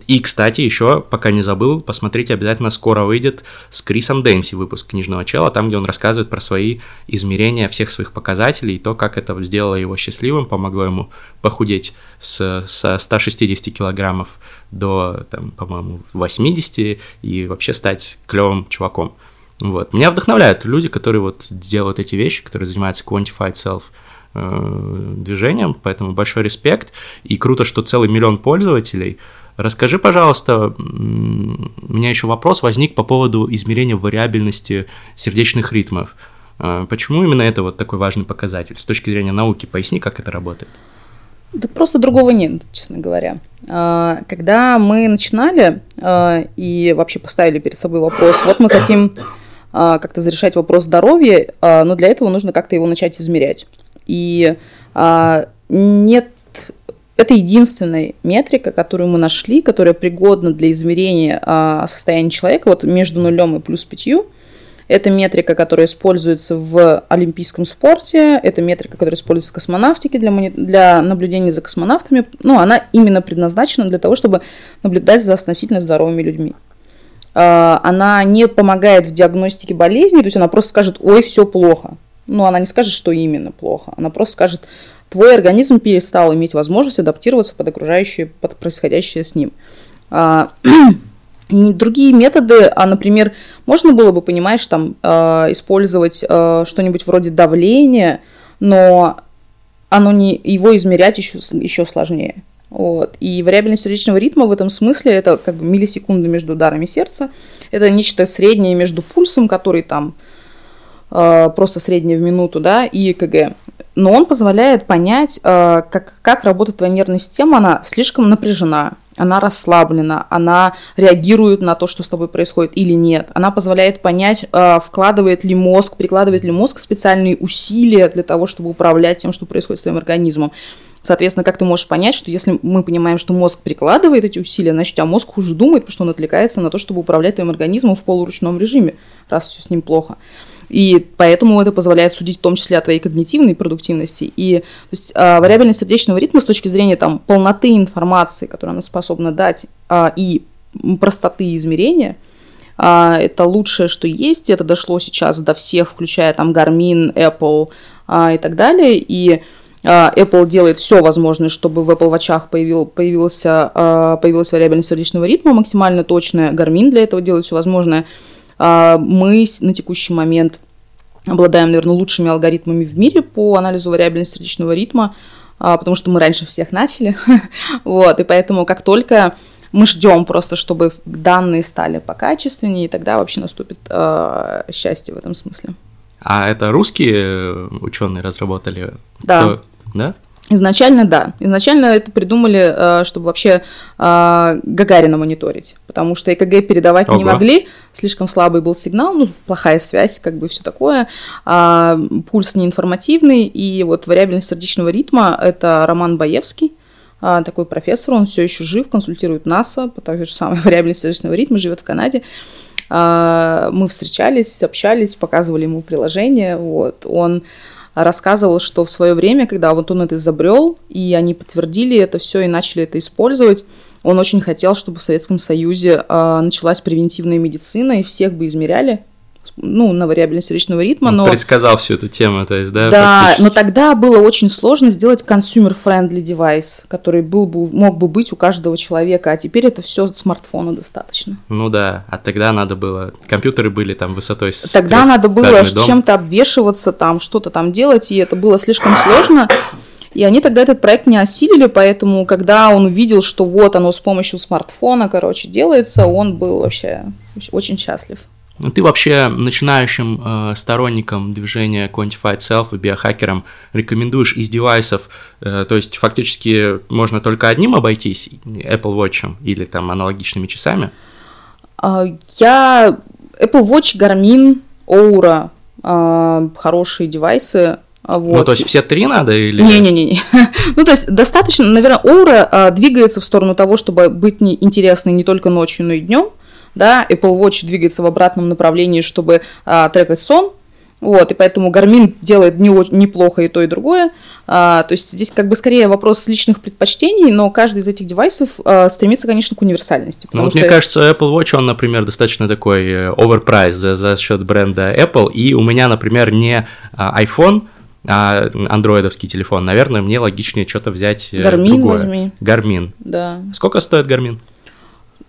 И, кстати, еще, пока не забыл, посмотрите, обязательно скоро выйдет с Крисом Дэнси выпуск книжного чела, там, где он рассказывает про свои измерения всех своих показателей и то, как это сделало его счастливым, помогло ему похудеть с, со 160 килограммов до, там, по-моему, 80 и вообще стать клевым чуваком. Вот. Меня вдохновляют люди, которые вот делают эти вещи, которые занимаются quantified self э, движением, поэтому большой респект. И круто, что целый миллион пользователей – Расскажи, пожалуйста, у меня еще вопрос возник по поводу измерения вариабельности сердечных ритмов. А, почему именно это вот такой важный показатель? С точки зрения науки, поясни, как это работает. Да просто другого нет, честно говоря. А, когда мы начинали а, и вообще поставили перед собой вопрос, вот мы хотим как-то зарешать вопрос здоровья, но для этого нужно как-то его начать измерять. И нет это единственная метрика, которую мы нашли, которая пригодна для измерения а, состояния человека вот между нулем и плюс пятью. Это метрика, которая используется в олимпийском спорте, это метрика, которая используется в космонавтике для, для наблюдения за космонавтами. Ну, она именно предназначена для того, чтобы наблюдать за относительно здоровыми людьми. А, она не помогает в диагностике болезни, то есть она просто скажет, ой, все плохо. Ну, она не скажет, что именно плохо. Она просто скажет, твой организм перестал иметь возможность адаптироваться под окружающее, под происходящее с ним. А, [CLEARS THROAT] другие методы, а, например, можно было бы, понимаешь, там, а, использовать а, что-нибудь вроде давления, но оно не, его измерять еще, еще сложнее. Вот. И вариабельность сердечного ритма в этом смысле это как бы миллисекунды между ударами сердца. Это нечто среднее между пульсом, который там э, просто среднее в минуту, да, и ЭКГ но он позволяет понять, э, как, как работает твоя нервная система. Она слишком напряжена, она расслаблена, она реагирует на то, что с тобой происходит или нет. Она позволяет понять, э, вкладывает ли мозг, прикладывает ли мозг специальные усилия для того, чтобы управлять тем, что происходит с твоим организмом. Соответственно, как ты можешь понять, что если мы понимаем, что мозг прикладывает эти усилия, значит, тебя мозг хуже думает, потому что он отвлекается на то, чтобы управлять твоим организмом в полуручном режиме, раз все с ним плохо. И поэтому это позволяет судить в том числе о твоей когнитивной продуктивности. И то есть, а, вариабельность сердечного ритма с точки зрения там, полноты информации, которую она способна дать, а, и простоты измерения, а, это лучшее, что есть. Это дошло сейчас до всех, включая там Garmin, Apple а, и так далее. И а, Apple делает все возможное, чтобы в Apple Watch появил, появился, а, появилась вариабельность сердечного ритма максимально точная. Garmin для этого делает все возможное. А, мы на текущий момент обладаем, наверное, лучшими алгоритмами в мире по анализу вариабельности сердечного ритма, потому что мы раньше всех начали. [LAUGHS] вот, и поэтому как только мы ждем просто, чтобы данные стали покачественнее, и тогда вообще наступит э, счастье в этом смысле. А это русские ученые разработали? Да. Кто? Да? Изначально да. Изначально это придумали, э, чтобы вообще э, Гагарина мониторить, потому что ЭКГ передавать Ого. не могли, слишком слабый был сигнал, ну, плохая связь, как бы все такое, а пульс неинформативный, и вот вариабельность сердечного ритма – это Роман Боевский, а, такой профессор, он все еще жив, консультирует НАСА по той же самой [LAUGHS] вариабельности сердечного ритма, живет в Канаде. А, мы встречались, общались, показывали ему приложение, вот, он рассказывал, что в свое время, когда вот он это изобрел, и они подтвердили это все и начали это использовать, он очень хотел, чтобы в Советском Союзе э, началась превентивная медицина, и всех бы измеряли, ну, на вариабельность сердечного ритма, Он но... предсказал всю эту тему, то есть, да? Да, но тогда было очень сложно сделать consumer-friendly девайс, который был бы, мог бы быть у каждого человека, а теперь это все смартфона достаточно. Ну да, а тогда надо было... Компьютеры были там высотой с Тогда надо было чем-то обвешиваться, там, что-то там делать, и это было слишком сложно. И они тогда этот проект не осилили, поэтому, когда он увидел, что вот оно с помощью смартфона, короче, делается, он был вообще очень счастлив. Ты вообще начинающим э, сторонникам движения Quantified Self и биохакерам рекомендуешь из девайсов, э, то есть фактически можно только одним обойтись, Apple Watch или там аналогичными часами? А, я Apple Watch, Garmin, Oura, а, хорошие девайсы, а, вот. Ну, то есть все три надо или... Не-не-не. [LAUGHS] ну, то есть достаточно, наверное, Оура двигается в сторону того, чтобы быть не интересной не только ночью, но и днем да, Apple Watch двигается в обратном направлении, чтобы а, трекать сон, вот, и поэтому Garmin делает не очень, неплохо и то, и другое. А, то есть здесь как бы скорее вопрос личных предпочтений, но каждый из этих девайсов а, стремится, конечно, к универсальности. Ну, вот что... мне кажется, Apple Watch, он, например, достаточно такой э, overpriced за, за счет бренда Apple, и у меня, например, не а, iPhone, а андроидовский телефон, наверное, мне логичнее что-то взять Garmin другое. Возьми. Garmin. Да. Сколько стоит Garmin?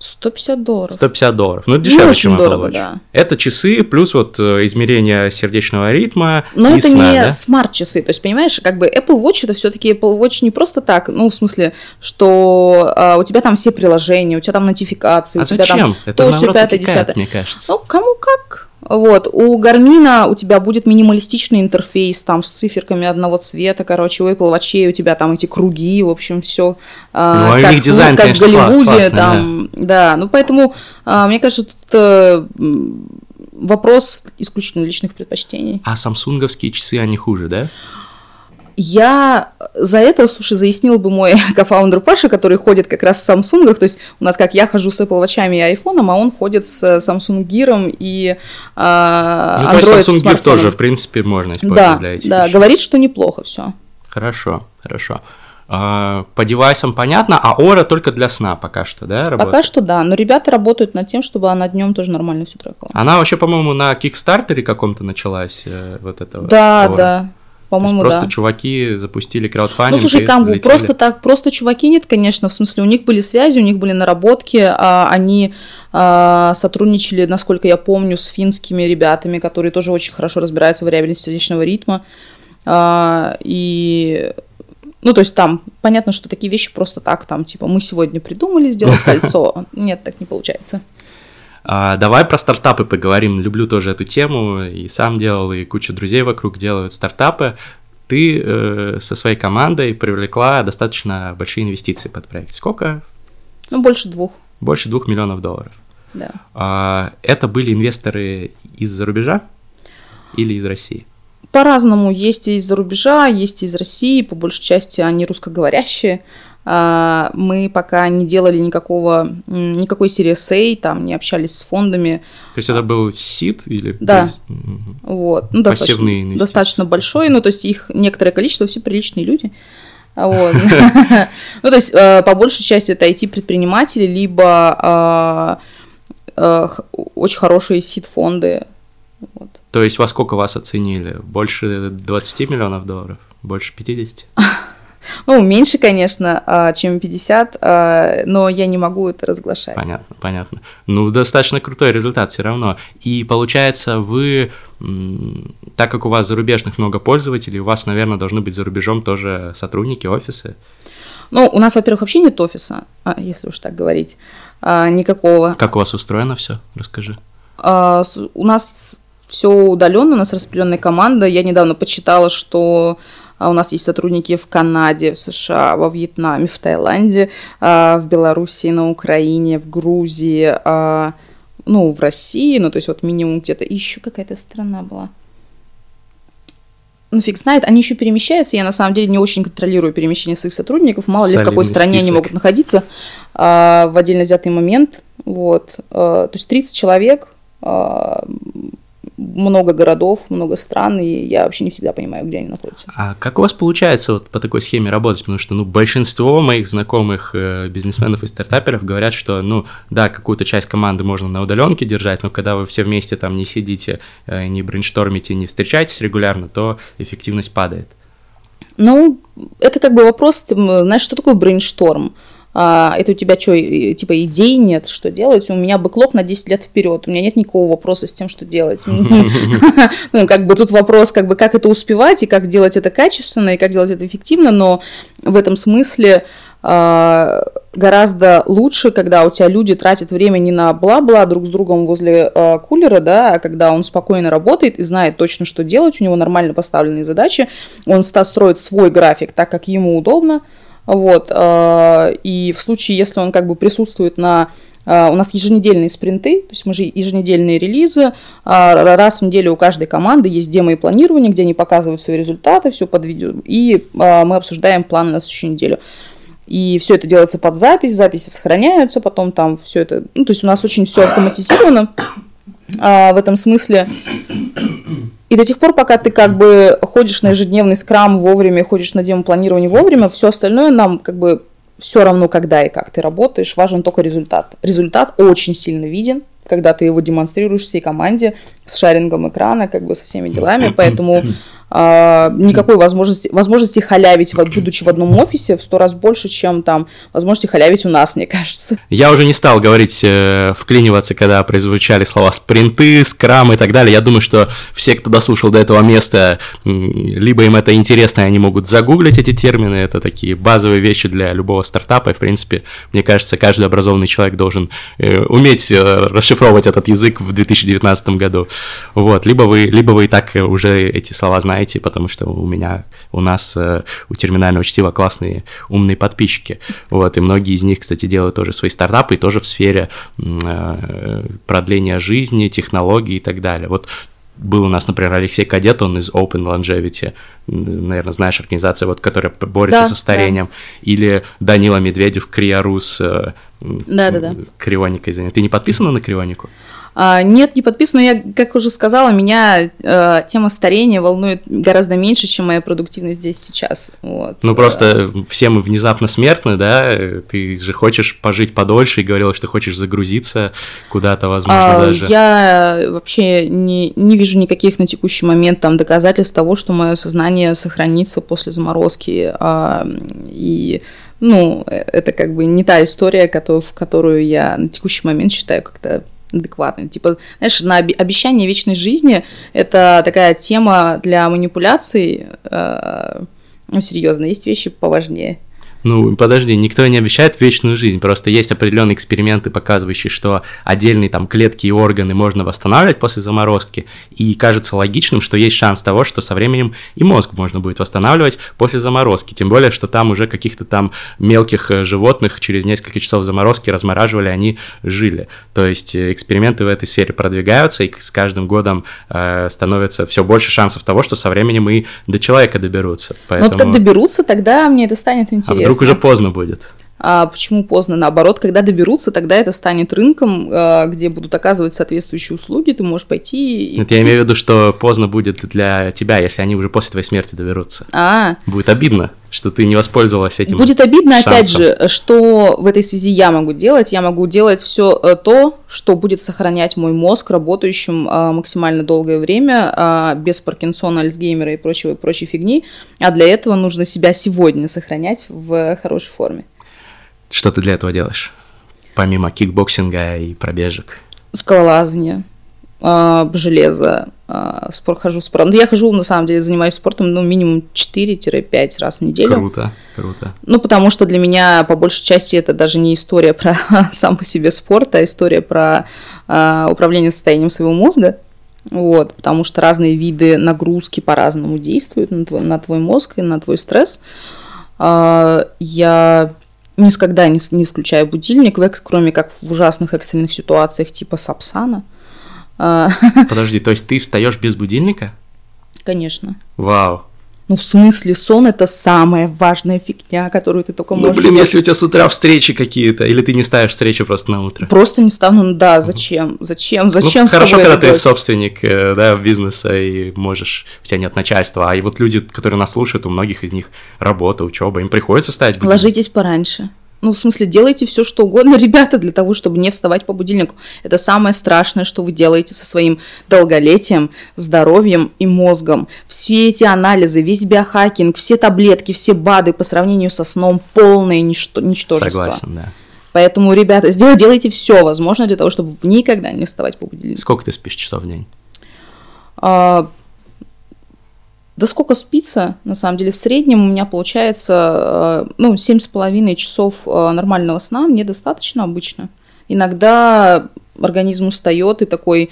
150 долларов. 150 долларов. Ну, дешевле, ну, чем Apple дорого, Watch. Да. Это часы плюс вот э, измерение сердечного ритма. Но это сна, не да? смарт-часы. То есть, понимаешь, как бы Apple Watch это все-таки Apple Watch не просто так, ну, в смысле, что а, у тебя там все приложения, у тебя там нотификации, а у тебя зачем? там это, то, все, пятое, десятое. мне кажется. Ну, кому как. Вот, у Гармина у тебя будет минималистичный интерфейс, там, с циферками одного цвета, короче, у Apple Watch у тебя там эти круги, в общем, все. А, ну, а как, их дизайн, как конечно, в Голливуде, классный, там, да. да. Ну, поэтому, а, мне кажется, тут э, вопрос исключительно личных предпочтений. А самсунговские часы, они хуже, да? Я за это, слушай, заяснил бы мой [LAUGHS] кофаундер Паша, который ходит как раз с Samsung, то есть у нас как я хожу с Apple Watch и iPhone, а он ходит с Samsung Gear и э, ну, Android то есть Samsung Gear тоже, в принципе, можно использовать да, для этих Да, вещей. говорит, что неплохо все. Хорошо, хорошо. А, по девайсам понятно, а Ора только для сна пока что, да, работает? Пока что да, но ребята работают над тем, чтобы она днем тоже нормально все трекала. Она вообще, по-моему, на Кикстартере каком-то началась, э, вот этого. Да, Aura. да. По-моему, просто да. чуваки запустили краудфандинг. Ну, слушай, Камбу, взлетели. просто так, просто чуваки нет, конечно, в смысле, у них были связи, у них были наработки, а они а, сотрудничали, насколько я помню, с финскими ребятами, которые тоже очень хорошо разбираются в вариабельности сердечного ритма. А, и ну, то есть там понятно, что такие вещи просто так, там, типа, мы сегодня придумали сделать кольцо. [LAUGHS] Нет, так не получается. А, давай про стартапы поговорим. Люблю тоже эту тему. И сам делал, и куча друзей вокруг делают стартапы. Ты э, со своей командой привлекла достаточно большие инвестиции под проект. Сколько? Ну, больше двух. Больше двух миллионов долларов. Да. А, это были инвесторы из-за рубежа или из России? По-разному. Есть и из-за рубежа, есть и из России. По большей части они русскоговорящие. А, мы пока не делали никакого, никакой серии там не общались с фондами. То есть это был сид или? Да. Вот. Ну, достаточно, достаточно большой, ну, то есть их некоторое количество, все приличные люди. [LAUGHS] Вот. [LAUGHS] ну, то есть, э, по большей части это IT-предприниматели, либо а, э, очень хорошие сид-фонды. То есть во сколько вас оценили? Больше 20 миллионов долларов? Больше 50? [LAUGHS] Ну, меньше, конечно, а, чем 50, а, но я не могу это разглашать. Понятно, понятно. Ну, достаточно крутой результат все равно. И получается, вы, так как у вас зарубежных много пользователей, у вас, наверное, должны быть за рубежом тоже сотрудники, офисы? Ну, у нас, во-первых, вообще нет офиса, если уж так говорить, никакого. Как у вас устроено все? Расскажи. У нас все удаленно, у нас распределенная команда. Я недавно почитала, что а, у нас есть сотрудники в Канаде, в США, во Вьетнаме, в Таиланде, а, в Беларуси, на Украине, в Грузии, а, ну, в России, ну, то есть вот минимум где-то. Еще какая-то страна была. Ну, фиг знает, они еще перемещаются, я на самом деле не очень контролирую перемещение своих сотрудников, мало Солидный ли в какой стране список. они могут находиться а, в отдельно взятый момент, вот, а, то есть 30 человек, а, много городов, много стран, и я вообще не всегда понимаю, где они находятся. А как у вас получается вот по такой схеме работать? Потому что, ну, большинство моих знакомых э, бизнесменов и стартаперов говорят, что, ну, да, какую-то часть команды можно на удаленке держать, но когда вы все вместе там не сидите, э, не брейнштормите, не встречаетесь регулярно, то эффективность падает. Ну, это как бы вопрос, знаешь, что такое brainstorm? А, это у тебя что, типа идей нет, что делать? У меня backlog на 10 лет вперед, у меня нет никакого вопроса с тем, что делать. [LAUGHS] [LAUGHS] Ну, как бы тут вопрос, как бы, как это успевать, и как делать это качественно, и как делать это эффективно, но в этом смысле а, гораздо лучше, когда у тебя люди тратят время не на бла-бла друг с другом возле э, кулера, да, а когда он спокойно работает и знает точно, что делать, у него нормально поставленные задачи, он строит свой график так, как ему удобно, вот. Э, и в случае, если он как бы присутствует на э, у нас еженедельные спринты, то есть мы же еженедельные релизы, а раз в неделю у каждой команды есть демо и планирование, где они показывают свои результаты, все под видео, и э, мы обсуждаем планы на следующую неделю. И все это делается под запись, записи сохраняются, потом там все это, ну, то есть у нас очень все автоматизировано а, в этом смысле. И до тех пор, пока ты как бы ходишь на ежедневный скрам вовремя, ходишь на демопланирование вовремя, все остальное нам как бы все равно, когда и как ты работаешь, важен только результат. Результат очень сильно виден, когда ты его демонстрируешь всей команде с шарингом экрана, как бы со всеми делами, поэтому [CLEARS THROAT] [CLEARS THROAT] никакой возможности, возможности халявить, будучи в одном офисе, в сто раз больше, чем там возможности халявить у нас, мне кажется. Я уже не стал говорить, э, вклиниваться, когда прозвучали слова спринты, скрам и так далее. Я думаю, что все, кто дослушал до этого места, либо им это интересно, они могут загуглить эти термины, это такие базовые вещи для любого стартапа, и, в принципе, мне кажется, каждый образованный человек должен э, уметь э, расшифровывать этот язык в 2019 году. Вот, либо вы, либо вы и так уже эти слова знаете, знаете, потому что у меня, у нас, э, у терминального чтива классные умные подписчики, вот, и многие из них, кстати, делают тоже свои стартапы, и тоже в сфере э, продления жизни, технологий и так далее. Вот был у нас, например, Алексей Кадет, он из Open Longevity, наверное, знаешь, организация, вот, которая борется да, со старением, да. или Данила Медведев, Криорус, э, да, да, да. Крионикой занят. Ты не подписана на Крионику? А, нет, не подписано. Я, как уже сказала, меня э, тема старения волнует гораздо меньше, чем моя продуктивность здесь сейчас. Вот. Ну, просто все мы внезапно смертны, да? Ты же хочешь пожить подольше и говорила, что хочешь загрузиться куда-то, возможно, а, даже. Я вообще не, не вижу никаких на текущий момент там доказательств того, что мое сознание сохранится после заморозки. А, и ну, э, это как бы не та история, в которую я на текущий момент считаю как-то адекватный. Типа, знаешь, на обещание вечной жизни это такая тема для манипуляций. Э, ну, серьезно, есть вещи поважнее. Ну, подожди, никто не обещает вечную жизнь, просто есть определенные эксперименты, показывающие, что отдельные там клетки и органы можно восстанавливать после заморозки, и кажется логичным, что есть шанс того, что со временем и мозг можно будет восстанавливать после заморозки, тем более, что там уже каких-то там мелких э, животных через несколько часов заморозки размораживали, они жили. То есть э, эксперименты в этой сфере продвигаются, и с каждым годом э, становится все больше шансов того, что со временем и до человека доберутся. Поэтому... Ну, так доберутся, тогда мне это станет интересно. А вдруг уже поздно будет. А почему поздно? Наоборот, когда доберутся, тогда это станет рынком, а, где будут оказывать соответствующие услуги, ты можешь пойти... И... Это я имею в виду, что поздно будет для тебя, если они уже после твоей смерти доберутся. А. Будет обидно что ты не воспользовалась этим. Будет обидно, шансом. опять же, что в этой связи я могу делать. Я могу делать все э, то, что будет сохранять мой мозг работающим а, максимально долгое время, а, без Паркинсона, Альцгеймера и прочего, прочей фигни. А для этого нужно себя сегодня сохранять в хорошей форме. Что ты для этого делаешь? Помимо кикбоксинга и пробежек? Скалолазание, а, железо, а, спорт, хожу в спорт. Ну, я хожу, на самом деле, занимаюсь спортом, ну, минимум 4-5 раз в неделю. Круто, круто. Ну, потому что для меня, по большей части, это даже не история про [LAUGHS] сам по себе спорт, а история про а, управление состоянием своего мозга. Вот, потому что разные виды нагрузки по-разному действуют на твой, на твой мозг и на твой стресс. А, я никогда не, не включаю будильник, кроме как в ужасных экстренных ситуациях типа сапсана. А. [LAUGHS] Подожди, то есть ты встаешь без будильника? Конечно. Вау. Ну, в смысле, сон это самая важная фигня, которую ты только ну, можешь. Ну, блин, делать. если у тебя с утра встречи какие-то, или ты не ставишь встречи просто на утро. Просто не ставлю, ну да, зачем? Зачем? Зачем? Ну, хорошо, когда ты делать? собственник э, да, бизнеса и можешь, у тебя нет начальства. А и вот люди, которые нас слушают, у многих из них работа, учеба, им приходится ставить будильник. Ложитесь пораньше. Ну, в смысле, делайте все, что угодно, [LAUGHS] ребята, для того, чтобы не вставать по будильнику. Это самое страшное, что вы делаете со своим долголетием, здоровьем и мозгом. Все эти анализы, весь биохакинг, все таблетки, все БАДы по сравнению со сном полное ничто, ничтожество. Согласен, да. Поэтому, ребята, сделайте, делайте все возможное для того, чтобы никогда не вставать по будильнику. Сколько ты спишь часов в день? А, да сколько спится, на самом деле, в среднем у меня получается, э, ну, семь с половиной часов э, нормального сна, мне достаточно обычно. Иногда организм устает и такой,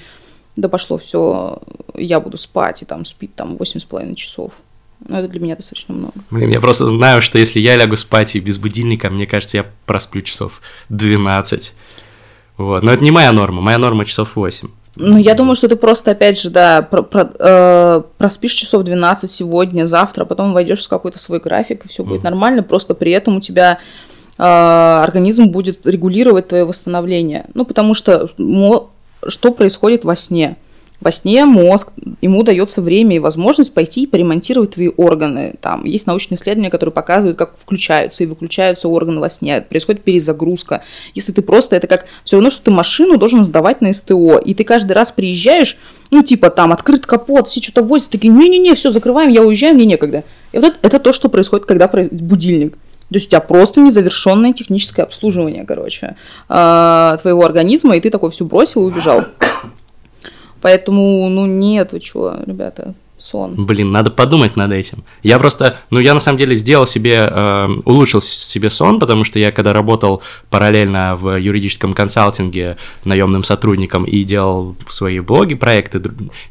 да пошло все, я буду спать, и там спит там восемь с половиной часов. Но это для меня достаточно много. Блин, я просто знаю, что если я лягу спать и без будильника, мне кажется, я просплю часов 12. Вот. Но это не моя норма, моя норма часов 8. Ну, я думаю, что ты просто, опять же, да, про, про, э, проспишь часов 12 сегодня, завтра, потом войдешь в какой-то свой график, и все mm. будет нормально, просто при этом у тебя э, организм будет регулировать твое восстановление. Ну, потому что что происходит во сне? Во сне мозг, ему дается время и возможность пойти и поремонтировать твои органы. Там есть научные исследования, которые показывают, как включаются и выключаются органы во сне. Происходит перезагрузка. Если ты просто, это как все равно, что ты машину должен сдавать на СТО, и ты каждый раз приезжаешь, ну, типа там, открыт капот, все что-то возят, такие, не-не-не, все, закрываем, я уезжаю, мне некогда. И вот это, это то, что происходит, когда будильник. То есть у тебя просто незавершенное техническое обслуживание, короче, а, твоего организма, и ты такой все бросил и убежал. [COUGHS] Поэтому, ну нет, вы чего, ребята, сон. Блин, надо подумать над этим. Я просто, ну я на самом деле сделал себе, э, улучшил себе сон, потому что я когда работал параллельно в юридическом консалтинге наемным сотрудником и делал свои блоги, проекты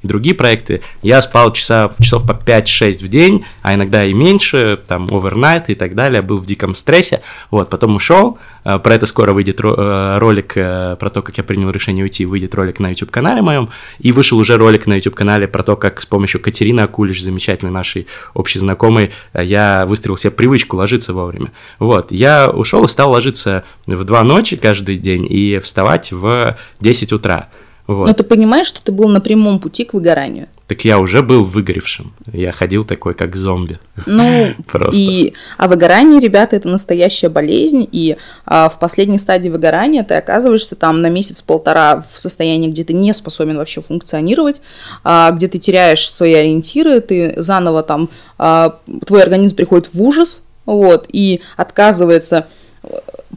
и другие проекты, я спал часа, часов по 5-6 в день, а иногда и меньше, там, овернайт и так далее, был в диком стрессе, вот, потом ушел, Э, про это скоро выйдет э, ролик э, про то, как я принял решение уйти, выйдет ролик на YouTube-канале моем, и вышел уже ролик на YouTube-канале про то, как с помощью Катерины Акулиш, замечательной нашей общей знакомой, я выстроил себе привычку ложиться вовремя. Вот, я ушел и стал ложиться в два ночи каждый день и вставать в 10 утра. Вот. Но ты понимаешь, что ты был на прямом пути к выгоранию? Так я уже был выгоревшим. Я ходил такой, как зомби. Ну, [LAUGHS] Просто. и... А выгорание, ребята, это настоящая болезнь, и а, в последней стадии выгорания ты оказываешься там на месяц-полтора в состоянии, где ты не способен вообще функционировать, а, где ты теряешь свои ориентиры, ты заново там... А, твой организм приходит в ужас, вот, и отказывается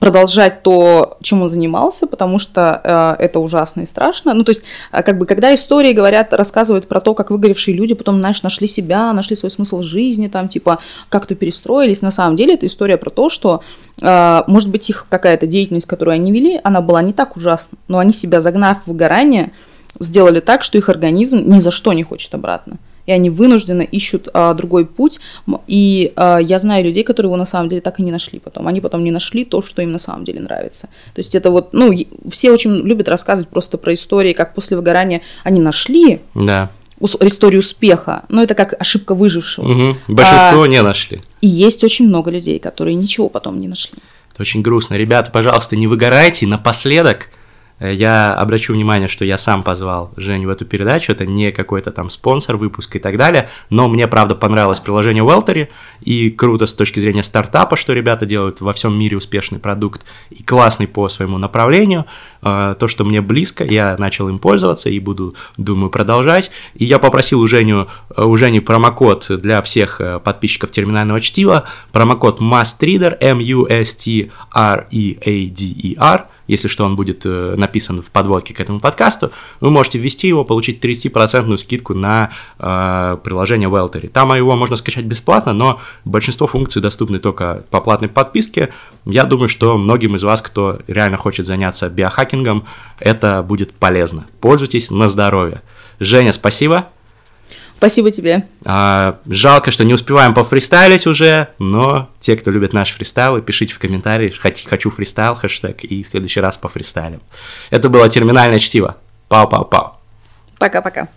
продолжать то, чем он занимался, потому что э, это ужасно и страшно. Ну, то есть, э, как бы, когда истории говорят, рассказывают про то, как выгоревшие люди потом, знаешь, нашли себя, нашли свой смысл жизни, там, типа, как-то перестроились, на самом деле это история про то, что, э, может быть, их какая-то деятельность, которую они вели, она была не так ужасна, но они себя загнав в выгорание, сделали так, что их организм ни за что не хочет обратно и они вынуждены ищут а, другой путь. И а, я знаю людей, которые его на самом деле так и не нашли потом. Они потом не нашли то, что им на самом деле нравится. То есть это вот, ну, все очень любят рассказывать просто про истории, как после выгорания они нашли. Да историю успеха, но это как ошибка выжившего. Угу. Большинство а, не нашли. И есть очень много людей, которые ничего потом не нашли. очень грустно. Ребята, пожалуйста, не выгорайте. Напоследок, я обращу внимание, что я сам позвал Женю в эту передачу, это не какой-то там спонсор выпуска и так далее, но мне, правда, понравилось приложение Weltery, и круто с точки зрения стартапа, что ребята делают во всем мире успешный продукт, и классный по своему направлению, э, то, что мне близко, я начал им пользоваться и буду, думаю, продолжать, и я попросил у, Женю, э, у Жени промокод для всех подписчиков терминального чтива, промокод MUSTREADER, M-U-S-T-R-E-A-D-E-R, если что, он будет э, написан в подводке к этому подкасту, вы можете ввести его, получить 30% скидку на э, приложение Weltery. Там его можно скачать бесплатно, но большинство функций доступны только по платной подписке. Я думаю, что многим из вас, кто реально хочет заняться биохакингом, это будет полезно. Пользуйтесь на здоровье. Женя, спасибо. Спасибо тебе. А, жалко, что не успеваем пофристайлить уже, но те, кто любит наши фристайлы, пишите в комментарии «хочу фристайл» хэштег, и в следующий раз пофристайлим. Это было терминальное чтиво. Пау-пау-пау. Пока-пока.